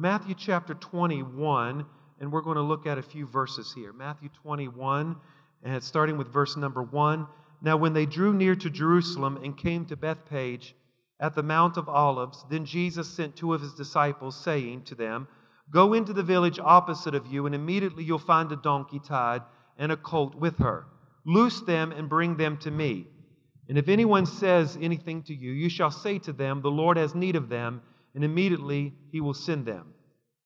Matthew chapter 21, and we're going to look at a few verses here. Matthew 21, and starting with verse number 1. Now, when they drew near to Jerusalem and came to Bethpage at the Mount of Olives, then Jesus sent two of his disciples, saying to them, Go into the village opposite of you, and immediately you'll find a donkey tied and a colt with her. Loose them and bring them to me. And if anyone says anything to you, you shall say to them, The Lord has need of them, and immediately he will send them.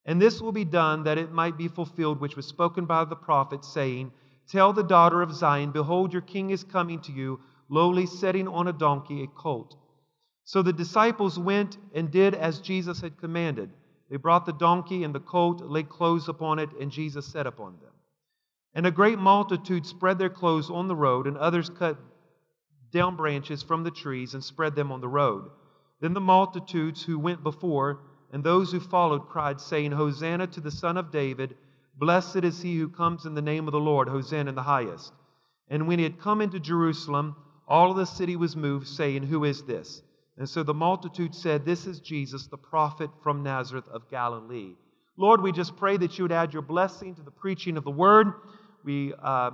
And this will be done that it might be fulfilled which was spoken by the prophet, saying, Tell the daughter of Zion, Behold, your king is coming to you, lowly sitting on a donkey, a colt. So the disciples went and did as Jesus had commanded. They brought the donkey and the colt, laid clothes upon it, and Jesus sat upon them. And a great multitude spread their clothes on the road, and others cut down branches from the trees and spread them on the road. Then the multitudes who went before and those who followed cried, saying, Hosanna to the Son of David! Blessed is he who comes in the name of the Lord, Hosanna in the highest. And when he had come into Jerusalem, all of the city was moved, saying, Who is this? And so the multitude said, This is Jesus, the prophet from Nazareth of Galilee. Lord, we just pray that you would add your blessing to the preaching of the word. We, uh,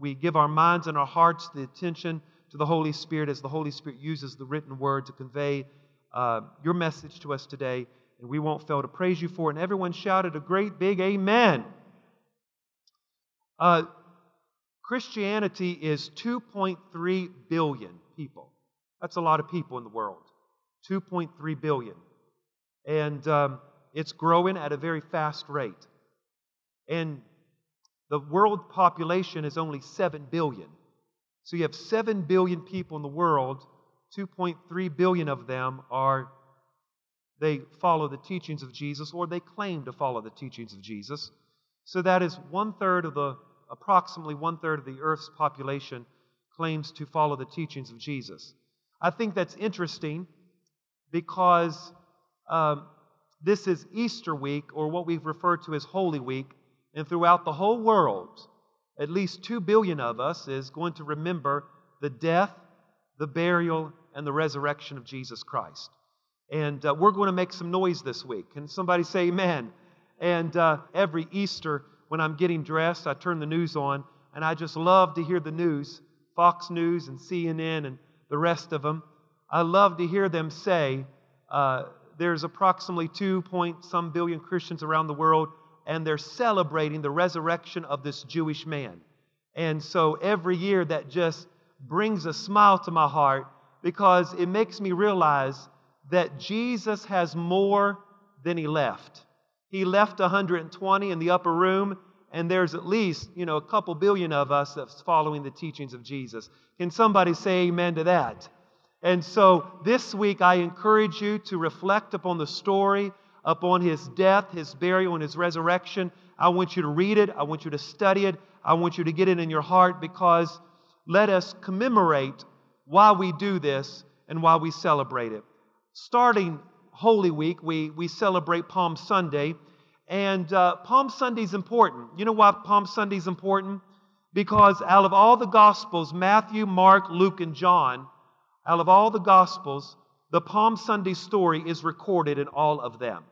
we give our minds and our hearts the attention to the Holy Spirit as the Holy Spirit uses the written word to convey uh, your message to us today. And we won't fail to praise you for it. And everyone shouted a great big amen. Uh, Christianity is 2.3 billion people. That's a lot of people in the world. 2.3 billion. And um, it's growing at a very fast rate. And the world population is only 7 billion. So you have 7 billion people in the world, 2.3 billion of them are they follow the teachings of Jesus or they claim to follow the teachings of Jesus. So that is one third of the approximately one third of the earth's population claims to follow the teachings of Jesus. I think that's interesting because um, this is Easter week, or what we've referred to as Holy Week, and throughout the whole world, at least two billion of us is going to remember the death, the burial, and the resurrection of Jesus Christ. And uh, we're going to make some noise this week. Can somebody say amen? And uh, every Easter, when I'm getting dressed, I turn the news on, and I just love to hear the news Fox News and CNN and the rest of them. I love to hear them say uh, there's approximately 2 point some billion Christians around the world, and they're celebrating the resurrection of this Jewish man. And so every year that just brings a smile to my heart because it makes me realize that Jesus has more than he left. He left 120 in the upper room, and there's at least, you know, a couple billion of us that's following the teachings of Jesus. Can somebody say amen to that? And so this week, I encourage you to reflect upon the story, upon his death, his burial, and his resurrection. I want you to read it. I want you to study it. I want you to get it in your heart because let us commemorate why we do this and why we celebrate it. Starting Holy Week, we, we celebrate Palm Sunday. And uh, Palm Sunday is important. You know why Palm Sunday is important? Because out of all the Gospels, Matthew, Mark, Luke, and John, out of all the Gospels, the Palm Sunday story is recorded in all of them.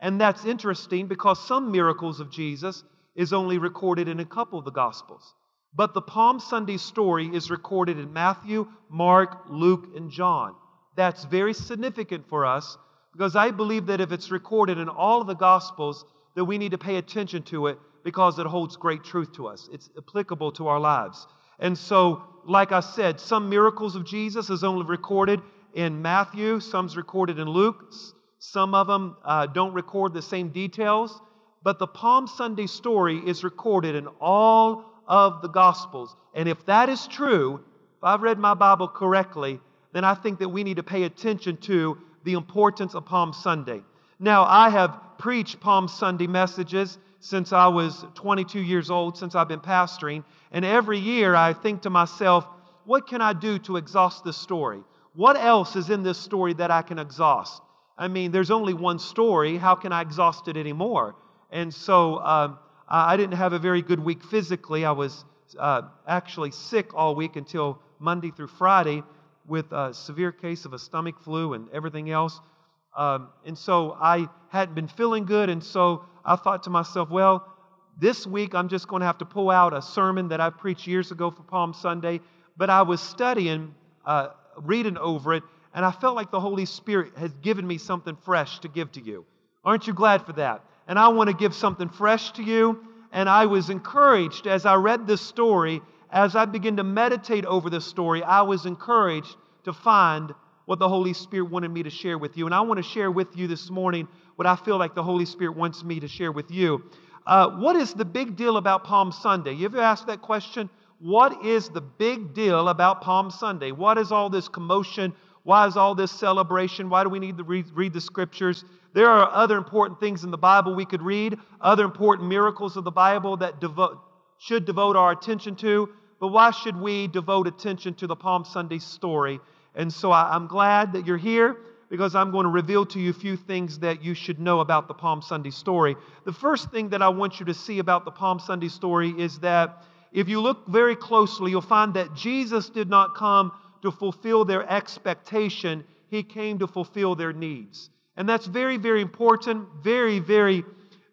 And that's interesting because some miracles of Jesus is only recorded in a couple of the Gospels. But the Palm Sunday story is recorded in Matthew, Mark, Luke, and John. That's very significant for us because I believe that if it's recorded in all of the Gospels, that we need to pay attention to it because it holds great truth to us. It's applicable to our lives. And so, like I said, some miracles of Jesus is only recorded in Matthew, some's recorded in Luke, some of them uh, don't record the same details. But the Palm Sunday story is recorded in all of the Gospels. And if that is true, if I've read my Bible correctly, then I think that we need to pay attention to the importance of Palm Sunday. Now, I have preached Palm Sunday messages since I was 22 years old, since I've been pastoring. And every year I think to myself, what can I do to exhaust this story? What else is in this story that I can exhaust? I mean, there's only one story. How can I exhaust it anymore? And so um, I didn't have a very good week physically. I was uh, actually sick all week until Monday through Friday with a severe case of a stomach flu and everything else. Um, and so I hadn't been feeling good. And so I thought to myself, well, this week I'm just going to have to pull out a sermon that I preached years ago for Palm Sunday. But I was studying, uh, reading over it, and I felt like the Holy Spirit has given me something fresh to give to you. Aren't you glad for that? And I want to give something fresh to you. And I was encouraged as I read this story, as I began to meditate over this story, I was encouraged to find what the Holy Spirit wanted me to share with you. And I want to share with you this morning what I feel like the Holy Spirit wants me to share with you. Uh, what is the big deal about Palm Sunday? You ever asked that question? What is the big deal about Palm Sunday? What is all this commotion? Why is all this celebration? Why do we need to read, read the scriptures? There are other important things in the Bible we could read, other important miracles of the Bible that devote, should devote our attention to. But why should we devote attention to the Palm Sunday story? And so I, I'm glad that you're here because I'm going to reveal to you a few things that you should know about the Palm Sunday story. The first thing that I want you to see about the Palm Sunday story is that if you look very closely, you'll find that Jesus did not come to fulfill their expectation, He came to fulfill their needs. And that's very, very important, very, very,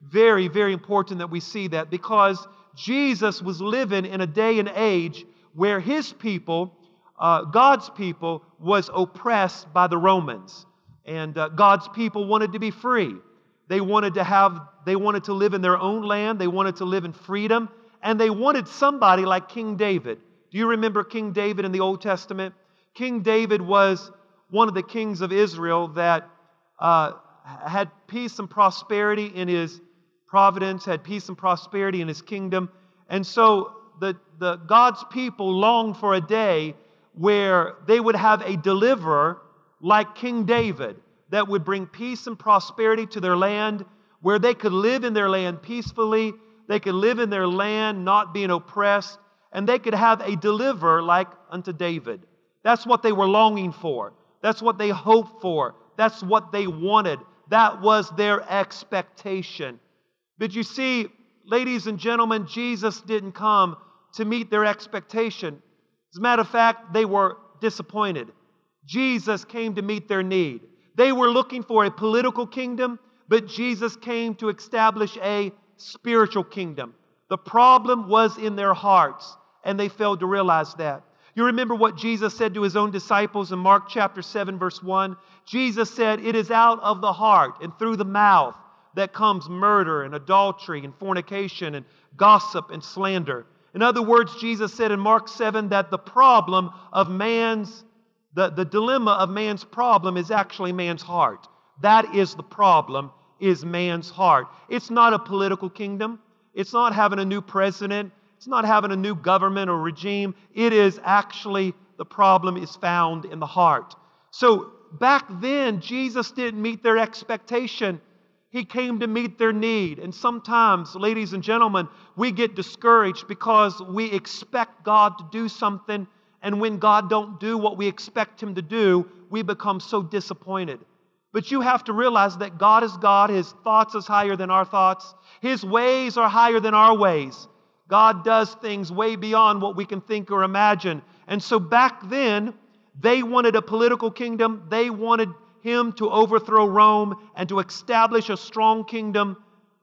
very, very important that we see that because Jesus was living in a day and age where His people, uh, God's people, was oppressed by the Romans. And uh, God's people wanted to be free. They wanted to have, they wanted to live in their own land. They wanted to live in freedom. And they wanted somebody like King David. Do you remember King David in the Old Testament? King David was one of the kings of Israel that uh, had peace and prosperity in his providence, had peace and prosperity in his kingdom. And so the, the God's people longed for a day where they would have a deliverer like King David that would bring peace and prosperity to their land, where they could live in their land peacefully, they could live in their land not being oppressed, and they could have a deliverer like unto David. That's what they were longing for. That's what they hoped for. That's what they wanted. That was their expectation. But you see, ladies and gentlemen, Jesus didn't come to meet their expectation. As a matter of fact, they were disappointed. Jesus came to meet their need. They were looking for a political kingdom, but Jesus came to establish a spiritual kingdom. The problem was in their hearts, and they failed to realize that. You remember what Jesus said to his own disciples in Mark chapter 7, verse 1? Jesus said, It is out of the heart and through the mouth that comes murder and adultery and fornication and gossip and slander. In other words, Jesus said in Mark 7 that the problem of man's, the, the dilemma of man's problem is actually man's heart. That is the problem, is man's heart. It's not a political kingdom. It's not having a new president. It's not having a new government or regime. It is actually the problem is found in the heart. So back then, Jesus didn't meet their expectation. He came to meet their need. And sometimes, ladies and gentlemen, we get discouraged because we expect God to do something, and when God don't do what we expect him to do, we become so disappointed. But you have to realize that God is God, his thoughts is higher than our thoughts, his ways are higher than our ways. God does things way beyond what we can think or imagine. And so back then, they wanted a political kingdom. They wanted him to overthrow Rome and to establish a strong kingdom.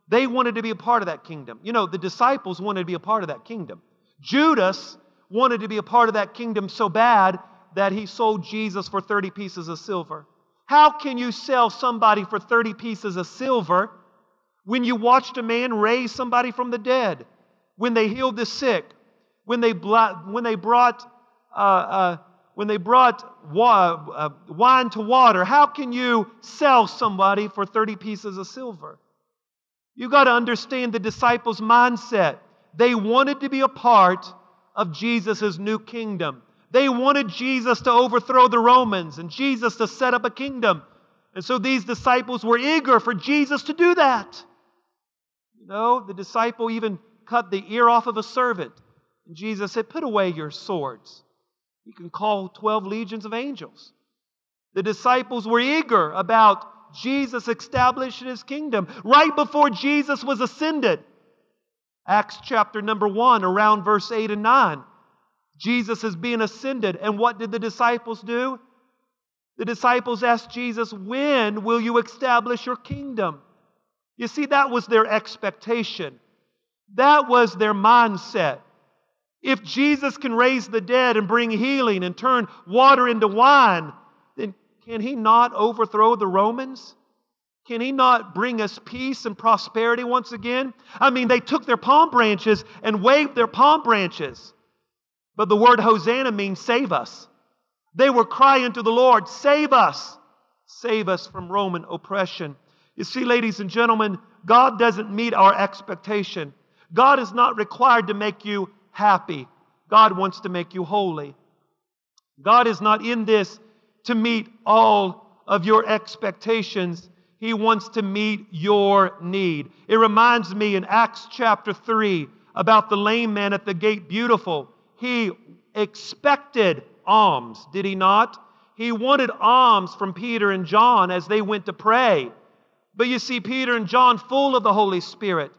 They wanted to be a part of that kingdom. You know, the disciples wanted to be a part of that kingdom. Judas wanted to be a part of that kingdom so bad that he sold Jesus for 30 pieces of silver. How can you sell somebody for 30 pieces of silver when you watched a man raise somebody from the dead, when they healed the sick, when they, when they brought uh, uh, when they brought uh, wine to water, how can you sell somebody for 30 pieces of silver? You've got to understand the disciples' mindset. They wanted to be a part of Jesus' new kingdom. They wanted Jesus to overthrow the Romans and Jesus to set up a kingdom. And so these disciples were eager for Jesus to do that. You know, the disciple even cut the ear off of a servant. And Jesus said, Put away your swords. You can call 12 legions of angels. The disciples were eager about Jesus establishing his kingdom right before Jesus was ascended. Acts chapter number 1, around verse 8 and 9. Jesus is being ascended. And what did the disciples do? The disciples asked Jesus, When will you establish your kingdom? You see, that was their expectation. That was their mindset. If Jesus can raise the dead and bring healing and turn water into wine, then can he not overthrow the Romans? Can he not bring us peace and prosperity once again? I mean, they took their palm branches and waved their palm branches. But the word Hosanna means save us. They were crying to the Lord, Save us! Save us from Roman oppression. You see, ladies and gentlemen, God doesn't meet our expectation. God is not required to make you happy. God wants to make you holy. God is not in this to meet all of your expectations. He wants to meet your need. It reminds me in Acts chapter 3 about the lame man at the gate, beautiful. He expected alms, did he not? He wanted alms from Peter and John as they went to pray. But you see, Peter and John, full of the Holy Spirit,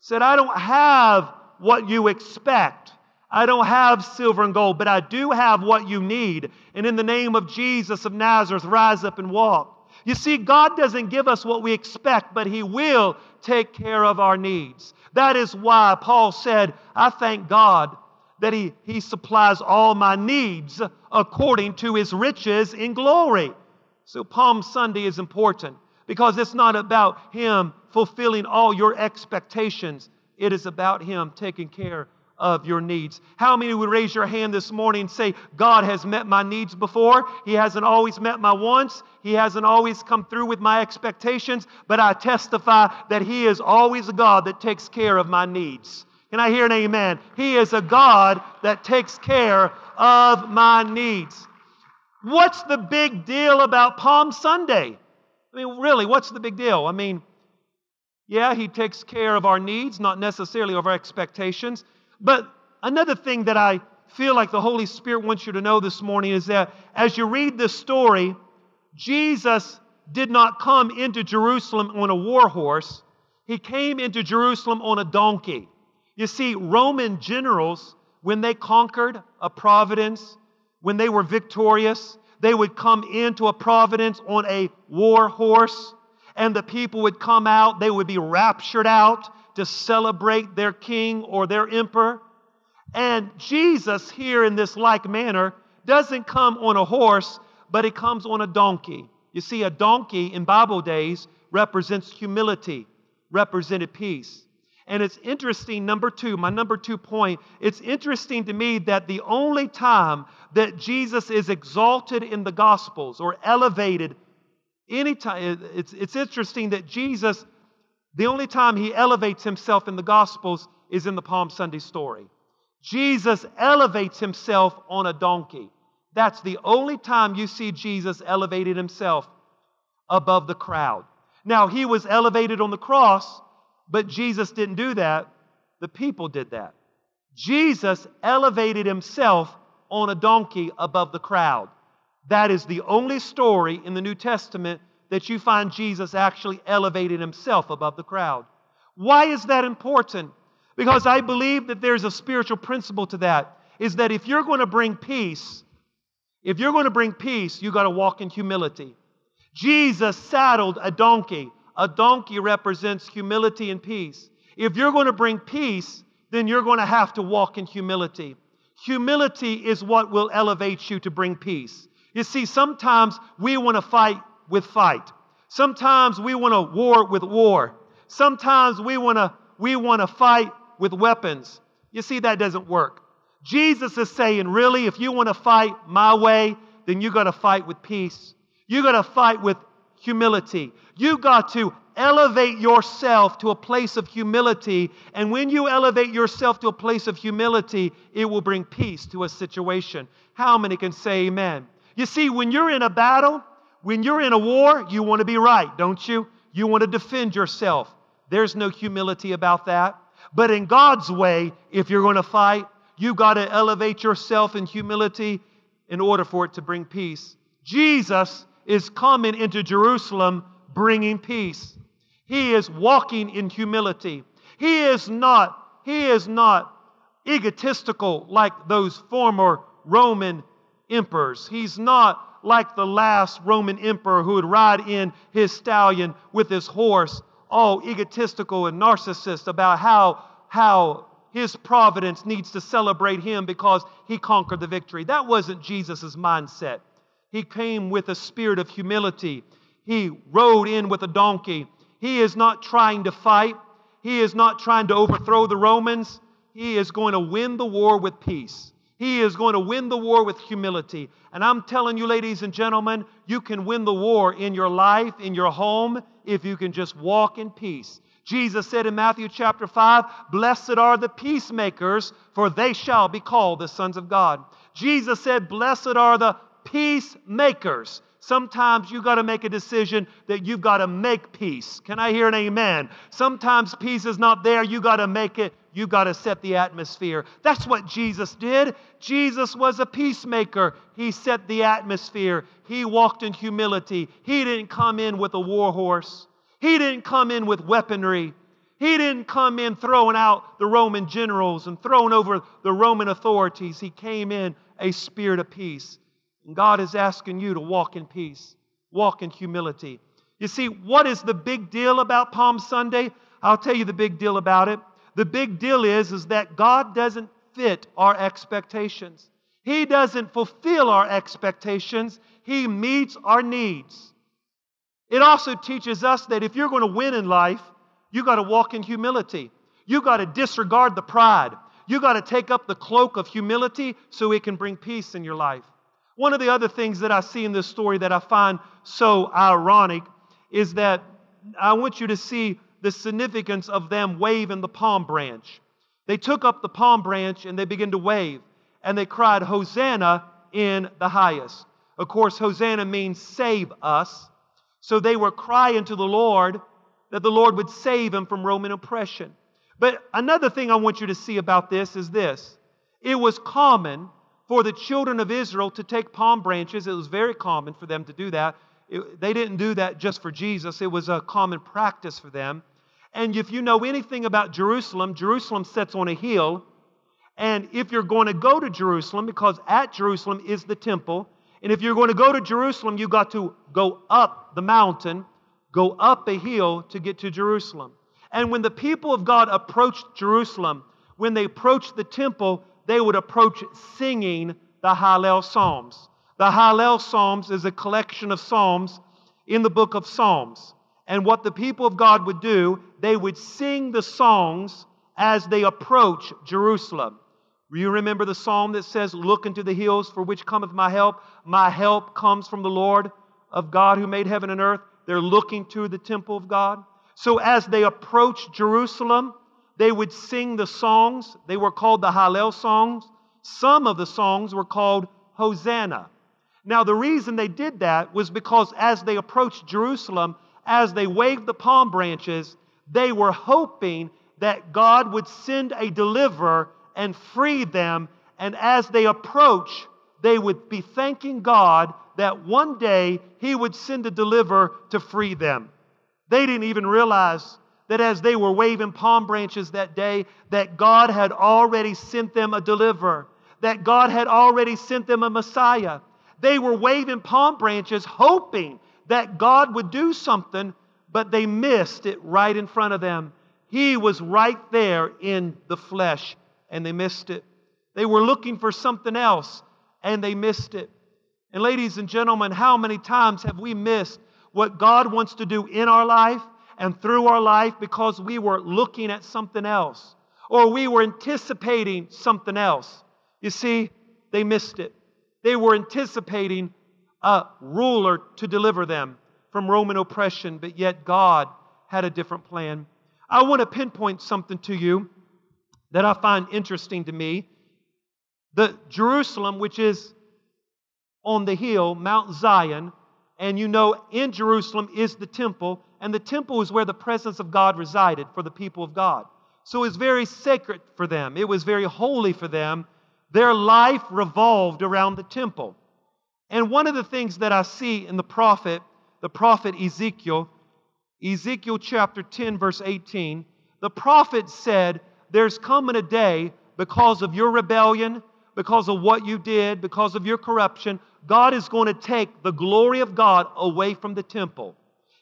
said, I don't have what you expect. I don't have silver and gold, but I do have what you need. And in the name of Jesus of Nazareth, rise up and walk. You see, God doesn't give us what we expect, but He will take care of our needs. That is why Paul said, I thank God that he, he supplies all my needs according to His riches in glory. So Palm Sunday is important because it's not about Him fulfilling all your expectations, it is about Him taking care of your needs. How many would raise your hand this morning and say, God has met my needs before? He hasn't always met my wants. He hasn't always come through with my expectations, but I testify that He is always a God that takes care of my needs. Can I hear an amen? He is a God that takes care of my needs. What's the big deal about Palm Sunday? I mean, really, what's the big deal? I mean, yeah, He takes care of our needs, not necessarily of our expectations. But another thing that I feel like the Holy Spirit wants you to know this morning is that as you read this story, Jesus did not come into Jerusalem on a war horse, he came into Jerusalem on a donkey. You see, Roman generals, when they conquered a province, when they were victorious, they would come into a providence on a war horse, and the people would come out, they would be raptured out to celebrate their king or their emperor. And Jesus, here in this like manner, doesn't come on a horse, but he comes on a donkey. You see, a donkey in Bible days represents humility, represented peace. And it's interesting, number two, my number two point, it's interesting to me that the only time that Jesus is exalted in the Gospels or elevated, anytime, it's, it's interesting that Jesus the only time he elevates himself in the Gospels is in the Palm Sunday story. Jesus elevates himself on a donkey. That's the only time you see Jesus elevated himself above the crowd. Now, he was elevated on the cross, but Jesus didn't do that. The people did that. Jesus elevated himself on a donkey above the crowd. That is the only story in the New Testament that you find Jesus actually elevated himself above the crowd. Why is that important? Because I believe that there's a spiritual principle to that is that if you're going to bring peace, if you're going to bring peace, you got to walk in humility. Jesus saddled a donkey. A donkey represents humility and peace. If you're going to bring peace, then you're going to have to walk in humility. Humility is what will elevate you to bring peace. You see, sometimes we want to fight with fight. Sometimes we want to war with war. Sometimes we want to we want to fight with weapons. You see that doesn't work. Jesus is saying, really, if you want to fight my way, then you got to fight with peace. You got to fight with humility. You got to elevate yourself to a place of humility. And when you elevate yourself to a place of humility, it will bring peace to a situation. How many can say amen? You see, when you're in a battle, when you're in a war, you want to be right, don't you? You want to defend yourself. There's no humility about that. But in God's way, if you're going to fight, you've got to elevate yourself in humility in order for it to bring peace. Jesus is coming into Jerusalem bringing peace. He is walking in humility. He is not, he is not egotistical like those former Roman emperors. He's not like the last Roman emperor who would ride in his stallion with his horse, all egotistical and narcissist about how, how his providence needs to celebrate him because he conquered the victory. That wasn't Jesus' mindset. He came with a spirit of humility. He rode in with a donkey. He is not trying to fight. He is not trying to overthrow the Romans. He is going to win the war with peace. He is going to win the war with humility. And I'm telling you, ladies and gentlemen, you can win the war in your life, in your home, if you can just walk in peace. Jesus said in Matthew chapter 5, Blessed are the peacemakers, for they shall be called the sons of God. Jesus said, Blessed are the peacemakers. Sometimes you got to make a decision that you've got to make peace. Can I hear an amen? Sometimes peace is not there. You got to make it. You got to set the atmosphere. That's what Jesus did. Jesus was a peacemaker. He set the atmosphere. He walked in humility. He didn't come in with a war horse. He didn't come in with weaponry. He didn't come in throwing out the Roman generals and throwing over the Roman authorities. He came in a spirit of peace. And God is asking you to walk in peace, walk in humility. You see, what is the big deal about Palm Sunday? I'll tell you the big deal about it. The big deal is, is that God doesn't fit our expectations. He doesn't fulfill our expectations. He meets our needs. It also teaches us that if you're going to win in life, you got to walk in humility. You got to disregard the pride. You got to take up the cloak of humility so it can bring peace in your life. One of the other things that I see in this story that I find so ironic is that I want you to see the significance of them waving the palm branch. They took up the palm branch and they began to wave, and they cried, Hosanna in the highest. Of course, Hosanna means save us. So they were crying to the Lord that the Lord would save them from Roman oppression. But another thing I want you to see about this is this it was common for the children of Israel to take palm branches. It was very common for them to do that. It, they didn't do that just for Jesus, it was a common practice for them. And if you know anything about Jerusalem, Jerusalem sits on a hill. And if you're going to go to Jerusalem, because at Jerusalem is the temple, and if you're going to go to Jerusalem, you've got to go up the mountain, go up a hill to get to Jerusalem. And when the people of God approached Jerusalem, when they approached the temple, they would approach singing the Hallel Psalms. The Hallel Psalms is a collection of psalms in the book of Psalms. And what the people of God would do, they would sing the songs as they approach Jerusalem. You remember the psalm that says, Look into the hills for which cometh my help. My help comes from the Lord of God who made heaven and earth. They're looking to the temple of God. So as they approach Jerusalem, they would sing the songs. They were called the Hallel songs. Some of the songs were called Hosanna. Now, the reason they did that was because as they approached Jerusalem, as they waved the palm branches, they were hoping that God would send a deliverer and free them. And as they approach, they would be thanking God that one day He would send a deliverer to free them. They didn't even realize that as they were waving palm branches that day, that God had already sent them a deliverer, that God had already sent them a Messiah. They were waving palm branches, hoping that God would do something, but they missed it right in front of them. He was right there in the flesh, and they missed it. They were looking for something else, and they missed it. And, ladies and gentlemen, how many times have we missed what God wants to do in our life and through our life because we were looking at something else or we were anticipating something else? You see, they missed it. They were anticipating a ruler to deliver them from Roman oppression, but yet God had a different plan. I want to pinpoint something to you that I find interesting to me. The Jerusalem, which is on the hill, Mount Zion, and you know in Jerusalem is the temple, and the temple is where the presence of God resided for the people of God. So it was very sacred for them, it was very holy for them. Their life revolved around the temple. And one of the things that I see in the prophet, the prophet Ezekiel, Ezekiel chapter 10, verse 18, the prophet said, There's coming a day because of your rebellion, because of what you did, because of your corruption, God is going to take the glory of God away from the temple.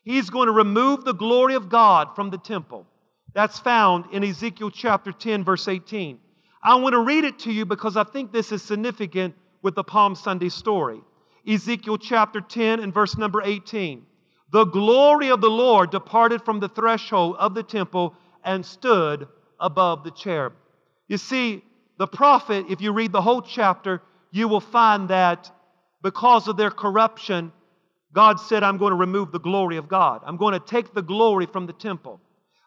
He's going to remove the glory of God from the temple. That's found in Ezekiel chapter 10, verse 18. I want to read it to you because I think this is significant with the Palm Sunday story. Ezekiel chapter 10 and verse number 18. The glory of the Lord departed from the threshold of the temple and stood above the cherub. You see, the prophet, if you read the whole chapter, you will find that because of their corruption, God said, I'm going to remove the glory of God. I'm going to take the glory from the temple.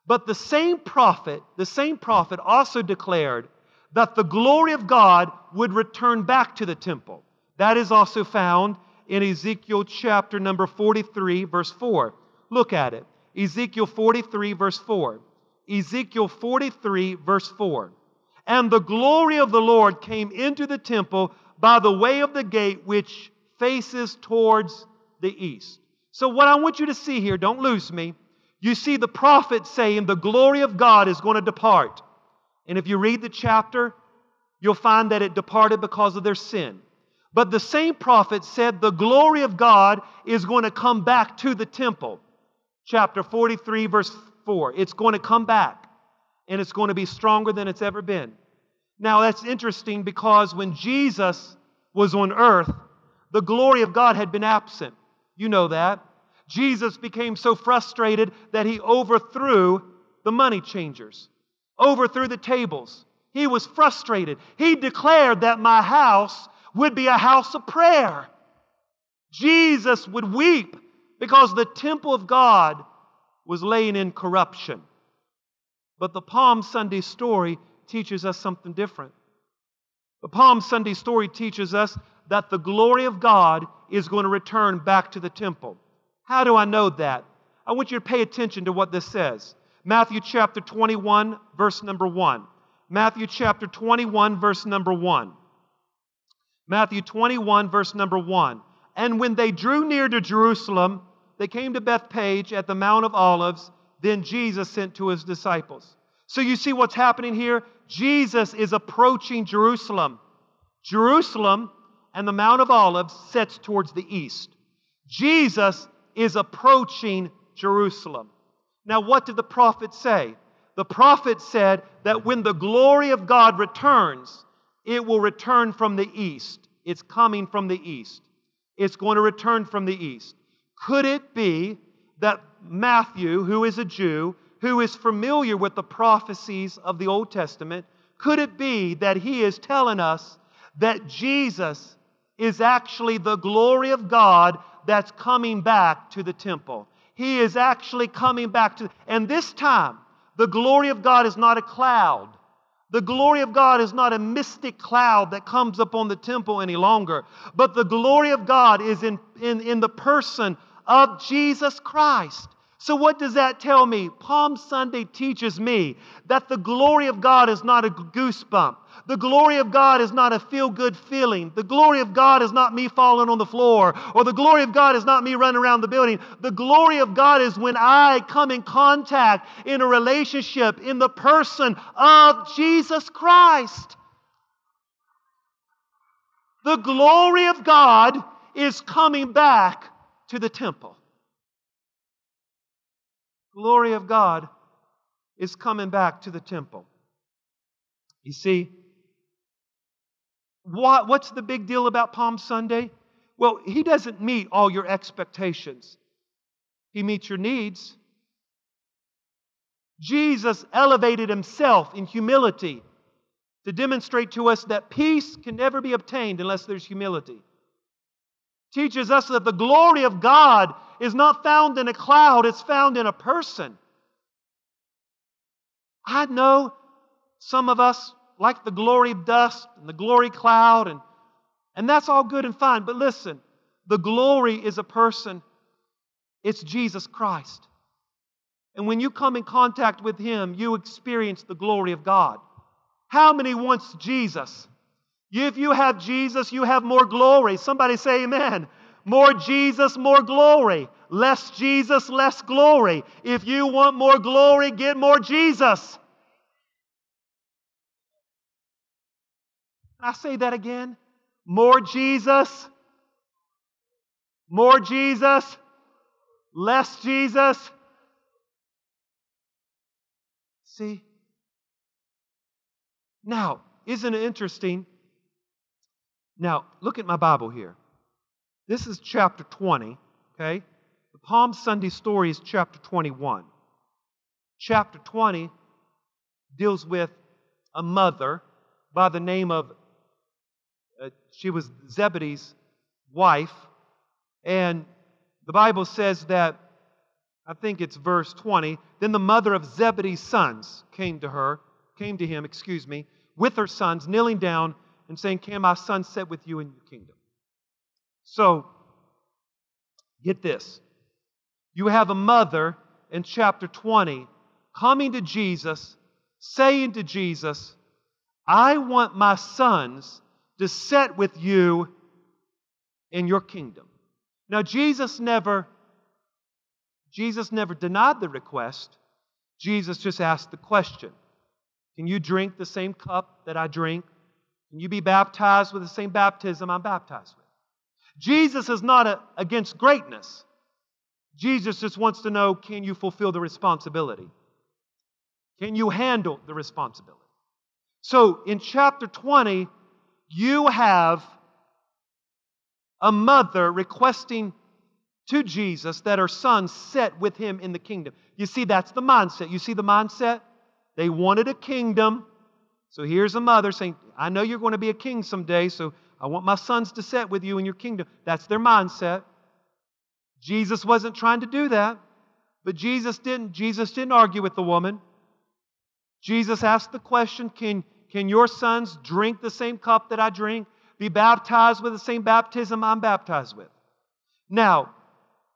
But the same prophet, the same prophet also declared that the glory of God would return back to the temple. That is also found in Ezekiel chapter number 43, verse 4. Look at it. Ezekiel 43, verse 4. Ezekiel 43, verse 4. And the glory of the Lord came into the temple by the way of the gate which faces towards the east. So, what I want you to see here, don't lose me, you see the prophet saying the glory of God is going to depart. And if you read the chapter, you'll find that it departed because of their sin. But the same prophet said the glory of God is going to come back to the temple. Chapter 43, verse 4. It's going to come back, and it's going to be stronger than it's ever been. Now, that's interesting because when Jesus was on earth, the glory of God had been absent. You know that. Jesus became so frustrated that he overthrew the money changers, overthrew the tables. He was frustrated. He declared that my house would be a house of prayer. Jesus would weep because the temple of God was laying in corruption. But the Palm Sunday story teaches us something different. The Palm Sunday story teaches us that the glory of God is going to return back to the temple. How do I know that? I want you to pay attention to what this says. Matthew chapter 21, verse number 1. Matthew chapter 21, verse number 1. Matthew 21, verse number 1. And when they drew near to Jerusalem, they came to Bethpage at the Mount of Olives. Then Jesus sent to his disciples. So you see what's happening here? Jesus is approaching Jerusalem. Jerusalem and the Mount of Olives sets towards the east. Jesus is approaching Jerusalem. Now, what did the prophet say? The prophet said that when the glory of God returns, it will return from the east. It's coming from the east. It's going to return from the east. Could it be that Matthew, who is a Jew, who is familiar with the prophecies of the Old Testament, could it be that he is telling us that Jesus is actually the glory of God that's coming back to the temple? He is actually coming back to, and this time, the glory of God is not a cloud. The glory of God is not a mystic cloud that comes upon the temple any longer, but the glory of God is in, in, in the person of Jesus Christ. So, what does that tell me? Palm Sunday teaches me that the glory of God is not a goosebump. The glory of God is not a feel good feeling. The glory of God is not me falling on the floor, or the glory of God is not me running around the building. The glory of God is when I come in contact in a relationship in the person of Jesus Christ. The glory of God is coming back to the temple glory of God is coming back to the temple. You see, what, what's the big deal about Palm Sunday? Well, He doesn't meet all your expectations, He meets your needs. Jesus elevated Himself in humility to demonstrate to us that peace can never be obtained unless there's humility teaches us that the glory of God is not found in a cloud, it's found in a person. I know some of us like the glory of dust and the glory cloud, and, and that's all good and fine. But listen, the glory is a person, it's Jesus Christ. And when you come in contact with Him, you experience the glory of God. How many wants Jesus? If you have Jesus, you have more glory. Somebody say amen. More Jesus, more glory. Less Jesus, less glory. If you want more glory, get more Jesus. I say that again? More Jesus? More Jesus? Less Jesus? See? Now, isn't it interesting? Now, look at my Bible here. This is chapter 20, okay? The Palm Sunday story is chapter 21. Chapter 20 deals with a mother by the name of, uh, she was Zebedee's wife. And the Bible says that, I think it's verse 20, then the mother of Zebedee's sons came to her, came to him, excuse me, with her sons, kneeling down and saying, Can my son sit with you in your kingdom? So, get this. You have a mother in chapter 20 coming to Jesus, saying to Jesus, I want my sons to sit with you in your kingdom. Now Jesus never Jesus never denied the request. Jesus just asked the question. Can you drink the same cup that I drink? Can you be baptized with the same baptism I'm baptized with? Jesus is not a, against greatness. Jesus just wants to know can you fulfill the responsibility? Can you handle the responsibility? So in chapter 20, you have a mother requesting to Jesus that her son sit with him in the kingdom. You see, that's the mindset. You see the mindset? They wanted a kingdom. So here's a mother saying, I know you're going to be a king someday, so I want my sons to sit with you in your kingdom. That's their mindset. Jesus wasn't trying to do that, but Jesus didn't. Jesus didn't argue with the woman. Jesus asked the question can, can your sons drink the same cup that I drink? Be baptized with the same baptism I'm baptized with? Now,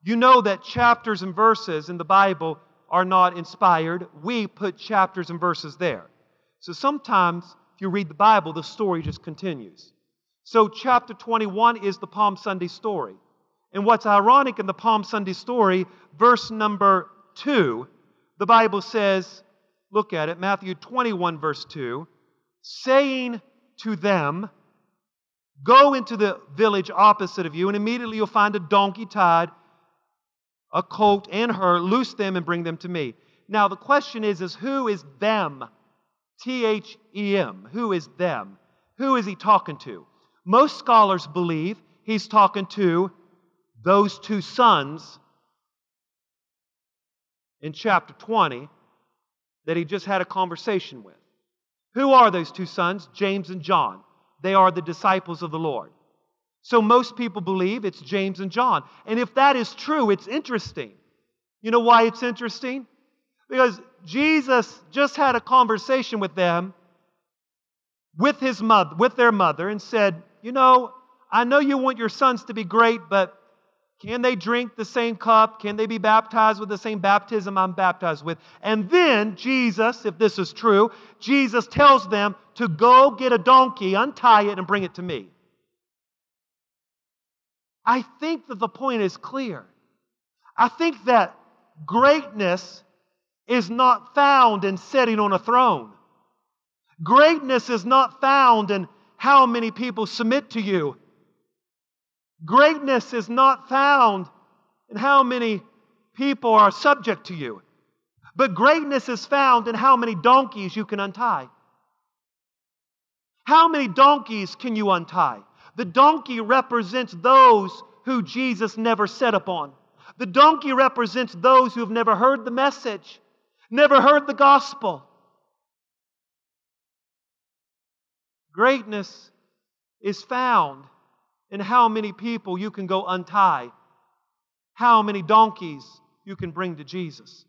you know that chapters and verses in the Bible are not inspired. We put chapters and verses there. So sometimes, if you read the Bible, the story just continues. So, chapter 21 is the Palm Sunday story. And what's ironic in the Palm Sunday story, verse number 2, the Bible says, Look at it, Matthew 21, verse 2. Saying to them, Go into the village opposite of you, and immediately you'll find a donkey tied, a colt, and her. Loose them and bring them to me. Now, the question is, is who is them? T H E M. Who is them? Who is he talking to? Most scholars believe he's talking to those two sons in chapter 20 that he just had a conversation with. Who are those two sons? James and John. They are the disciples of the Lord. So most people believe it's James and John. And if that is true, it's interesting. You know why it's interesting? Because Jesus just had a conversation with them, with his mother, with their mother, and said, You know, I know you want your sons to be great, but can they drink the same cup? Can they be baptized with the same baptism I'm baptized with? And then Jesus, if this is true, Jesus tells them to go get a donkey, untie it, and bring it to me. I think that the point is clear. I think that greatness is not found in sitting on a throne. Greatness is not found in how many people submit to you. Greatness is not found in how many people are subject to you, but greatness is found in how many donkeys you can untie. How many donkeys can you untie? The donkey represents those who Jesus never set upon. The donkey represents those who have never heard the message, never heard the gospel. Greatness is found in how many people you can go untie, how many donkeys you can bring to Jesus.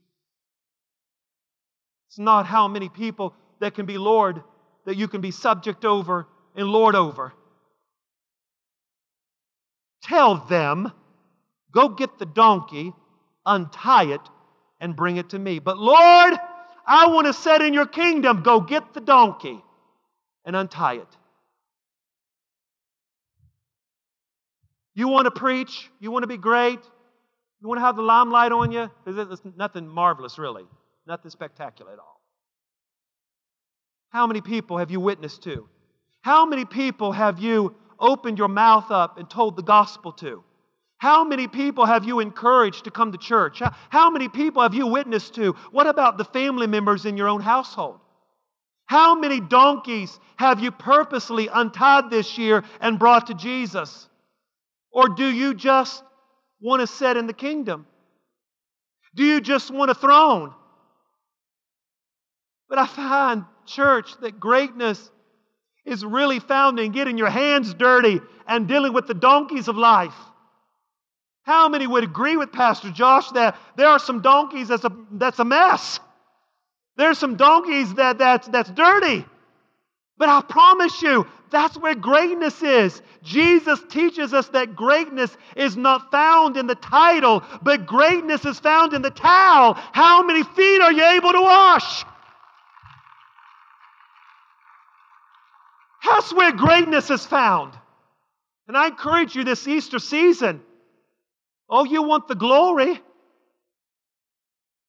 It's not how many people that can be Lord that you can be subject over and Lord over. Tell them, go get the donkey, untie it, and bring it to me. But Lord, I want to set in your kingdom. Go get the donkey and untie it. You want to preach? You want to be great? You want to have the limelight on you? There's nothing marvelous, really. Nothing spectacular at all. How many people have you witnessed to? How many people have you opened your mouth up and told the gospel to? How many people have you encouraged to come to church? How many people have you witnessed to? What about the family members in your own household? How many donkeys have you purposely untied this year and brought to Jesus? Or do you just want to sit in the kingdom? Do you just want a throne? But I find, church, that greatness is really found in getting your hands dirty and dealing with the donkeys of life. How many would agree with Pastor Josh that there are some donkeys that's a, that's a mess? There's some donkeys that, that's, that's dirty. But I promise you, that's where greatness is. Jesus teaches us that greatness is not found in the title, but greatness is found in the towel. How many feet are you able to wash? That's where greatness is found. And I encourage you this Easter season oh, you want the glory?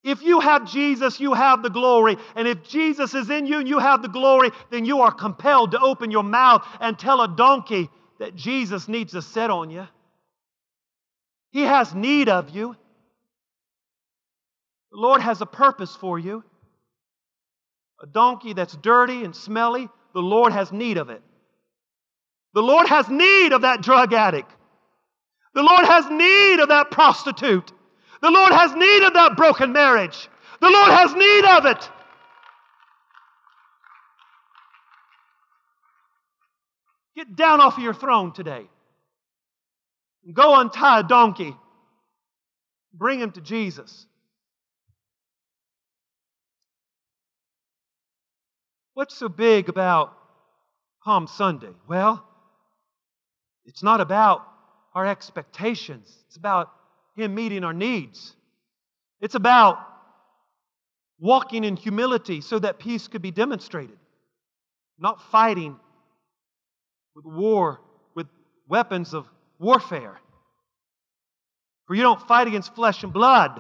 If you have Jesus, you have the glory. And if Jesus is in you and you have the glory, then you are compelled to open your mouth and tell a donkey that Jesus needs to sit on you. He has need of you. The Lord has a purpose for you. A donkey that's dirty and smelly, the Lord has need of it. The Lord has need of that drug addict. The Lord has need of that prostitute. The Lord has need of that broken marriage. The Lord has need of it. Get down off of your throne today. Go untie a donkey. Bring him to Jesus. What's so big about Palm Sunday? Well, it's not about our expectations, it's about Him meeting our needs. It's about walking in humility so that peace could be demonstrated, not fighting with war, with weapons of warfare. For you don't fight against flesh and blood,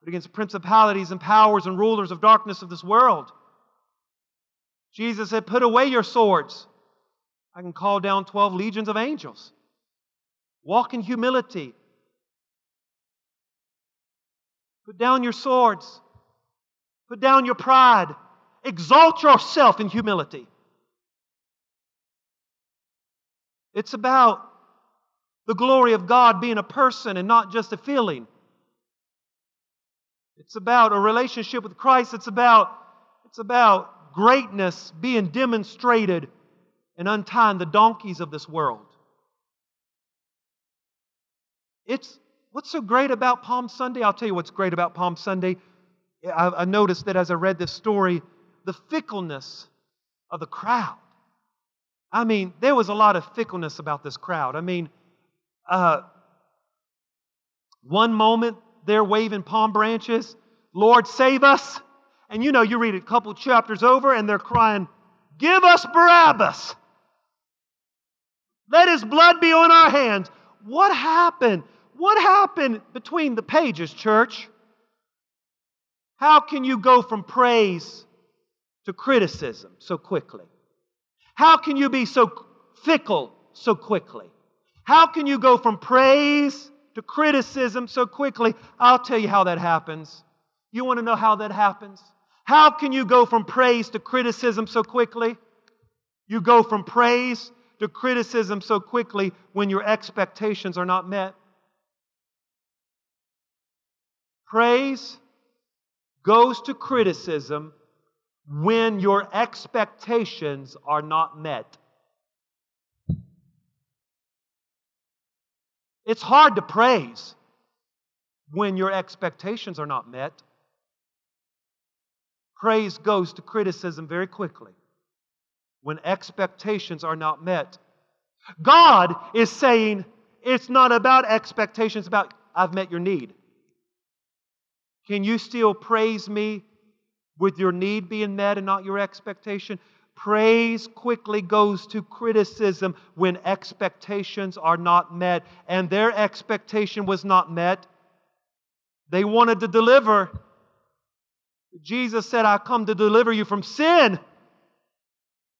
but against principalities and powers and rulers of darkness of this world. Jesus said, Put away your swords. I can call down 12 legions of angels. Walk in humility. Put down your swords. Put down your pride. Exalt yourself in humility. It's about the glory of God being a person and not just a feeling. It's about a relationship with Christ. It's about, it's about greatness being demonstrated and untying the donkeys of this world. It's what's so great about Palm Sunday? I'll tell you what's great about Palm Sunday. I, I noticed that as I read this story, the fickleness of the crowd. I mean, there was a lot of fickleness about this crowd. I mean, uh, one moment they're waving palm branches, Lord, save us. And you know, you read a couple chapters over and they're crying, Give us Barabbas. Let his blood be on our hands. What happened? What happened between the pages, church? How can you go from praise to criticism so quickly? How can you be so fickle so quickly? How can you go from praise to criticism so quickly? I'll tell you how that happens. You want to know how that happens? How can you go from praise to criticism so quickly? You go from praise to criticism so quickly when your expectations are not met. Praise goes to criticism when your expectations are not met. It's hard to praise when your expectations are not met praise goes to criticism very quickly when expectations are not met. God is saying it's not about expectations, about I've met your need. Can you still praise me with your need being met and not your expectation? Praise quickly goes to criticism when expectations are not met, and their expectation was not met. They wanted to deliver, Jesus said, I come to deliver you from sin.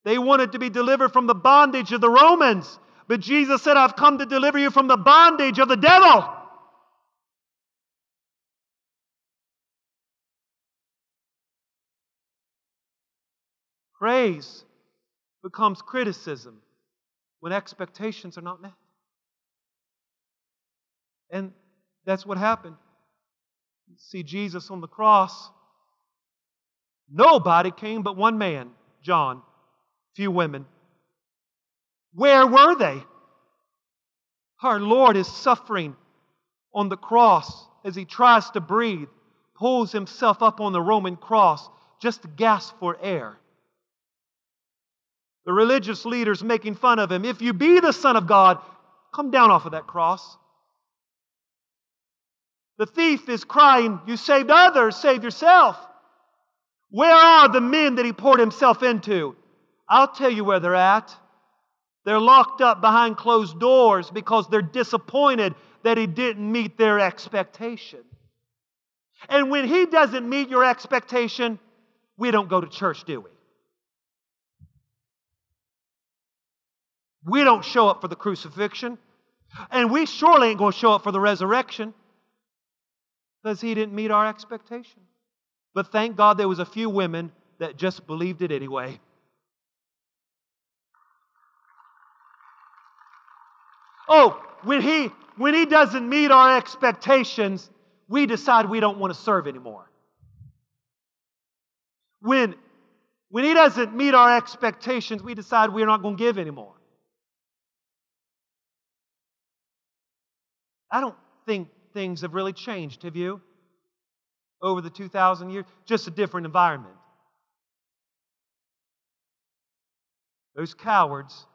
They wanted to be delivered from the bondage of the Romans. But Jesus said, I've come to deliver you from the bondage of the devil. Praise becomes criticism when expectations are not met. And that's what happened. You see Jesus on the cross. Nobody came but one man, John, few women. Where were they? Our Lord is suffering on the cross as he tries to breathe, pulls himself up on the Roman cross just to gasp for air. The religious leaders making fun of him. If you be the Son of God, come down off of that cross. The thief is crying, You saved others, save yourself. Where are the men that he poured himself into? I'll tell you where they're at. They're locked up behind closed doors because they're disappointed that he didn't meet their expectation. And when he doesn't meet your expectation, we don't go to church, do we? We don't show up for the crucifixion. And we surely ain't going to show up for the resurrection because he didn't meet our expectation. But thank God there was a few women that just believed it anyway. Oh, when he when he doesn't meet our expectations, we decide we don't want to serve anymore. When when he doesn't meet our expectations, we decide we're not going to give anymore. I don't think things have really changed, have you? Over the 2,000 years? Just a different environment. Those cowards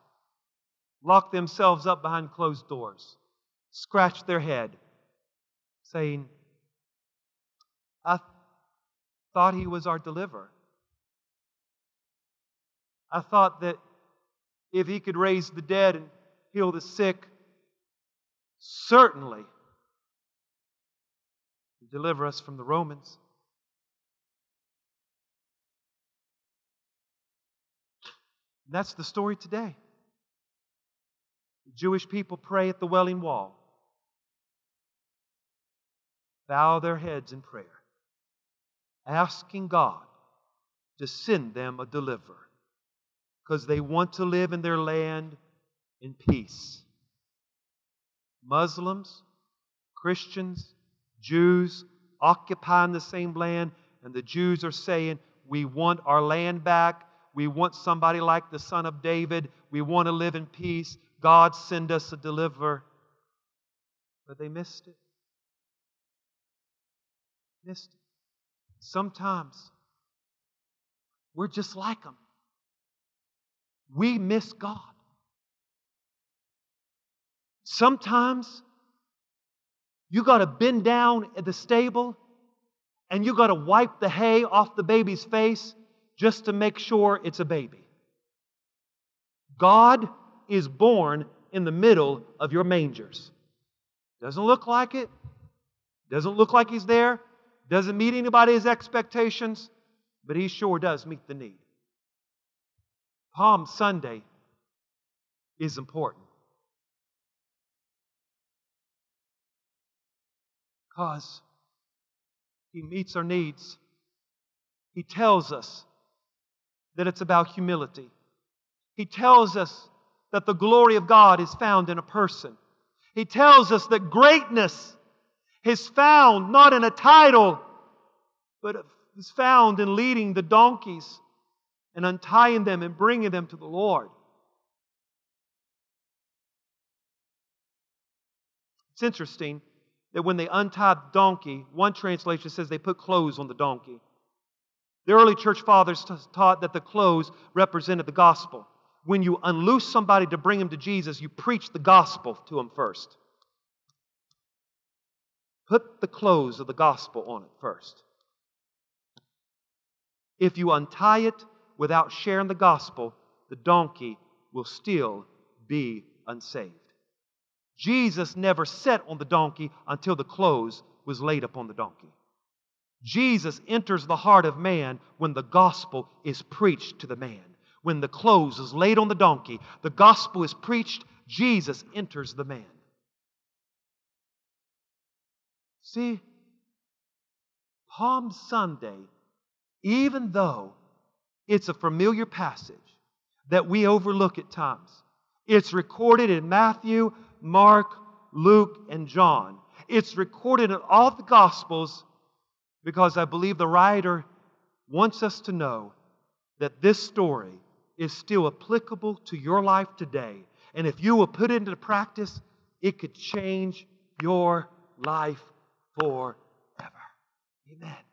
lock themselves up behind closed doors, scratch their head, saying, I thought he was our deliverer. I thought that if he could raise the dead and heal the sick, certainly he'd deliver us from the Romans. And that's the story today. Jewish people pray at the Wailing Wall, bow their heads in prayer, asking God to send them a deliverer because they want to live in their land in peace. Muslims, Christians, Jews occupying the same land, and the Jews are saying, We want our land back. We want somebody like the son of David. We want to live in peace. God send us a deliverer. But they missed it. Missed it. Sometimes we're just like them. We miss God. Sometimes you got to bend down at the stable and you got to wipe the hay off the baby's face just to make sure it's a baby. God is born in the middle of your mangers. Doesn't look like it. Doesn't look like he's there. Doesn't meet anybody's expectations, but he sure does meet the need. Palm Sunday is important. Because He meets our needs. He tells us that it's about humility. He tells us that the glory of God is found in a person. He tells us that greatness is found not in a title, but is found in leading the donkeys and untying them and bringing them to the Lord. It's interesting that when they untied the donkey, one translation says they put clothes on the donkey. The early church fathers taught that the clothes represented the gospel. When you unloose somebody to bring him to Jesus, you preach the gospel to him first. Put the clothes of the gospel on it first. If you untie it without sharing the gospel, the donkey will still be unsaved. Jesus never sat on the donkey until the clothes was laid upon the donkey. Jesus enters the heart of man when the gospel is preached to the man. When the clothes is laid on the donkey, the gospel is preached, Jesus enters the man. See, Palm Sunday, even though it's a familiar passage that we overlook at times, it's recorded in Matthew, Mark, Luke, and John. It's recorded in all the Gospels because I believe the writer wants us to know that this story is still applicable to your life today. And if you will put it into practice, it could change your life forever. Amen.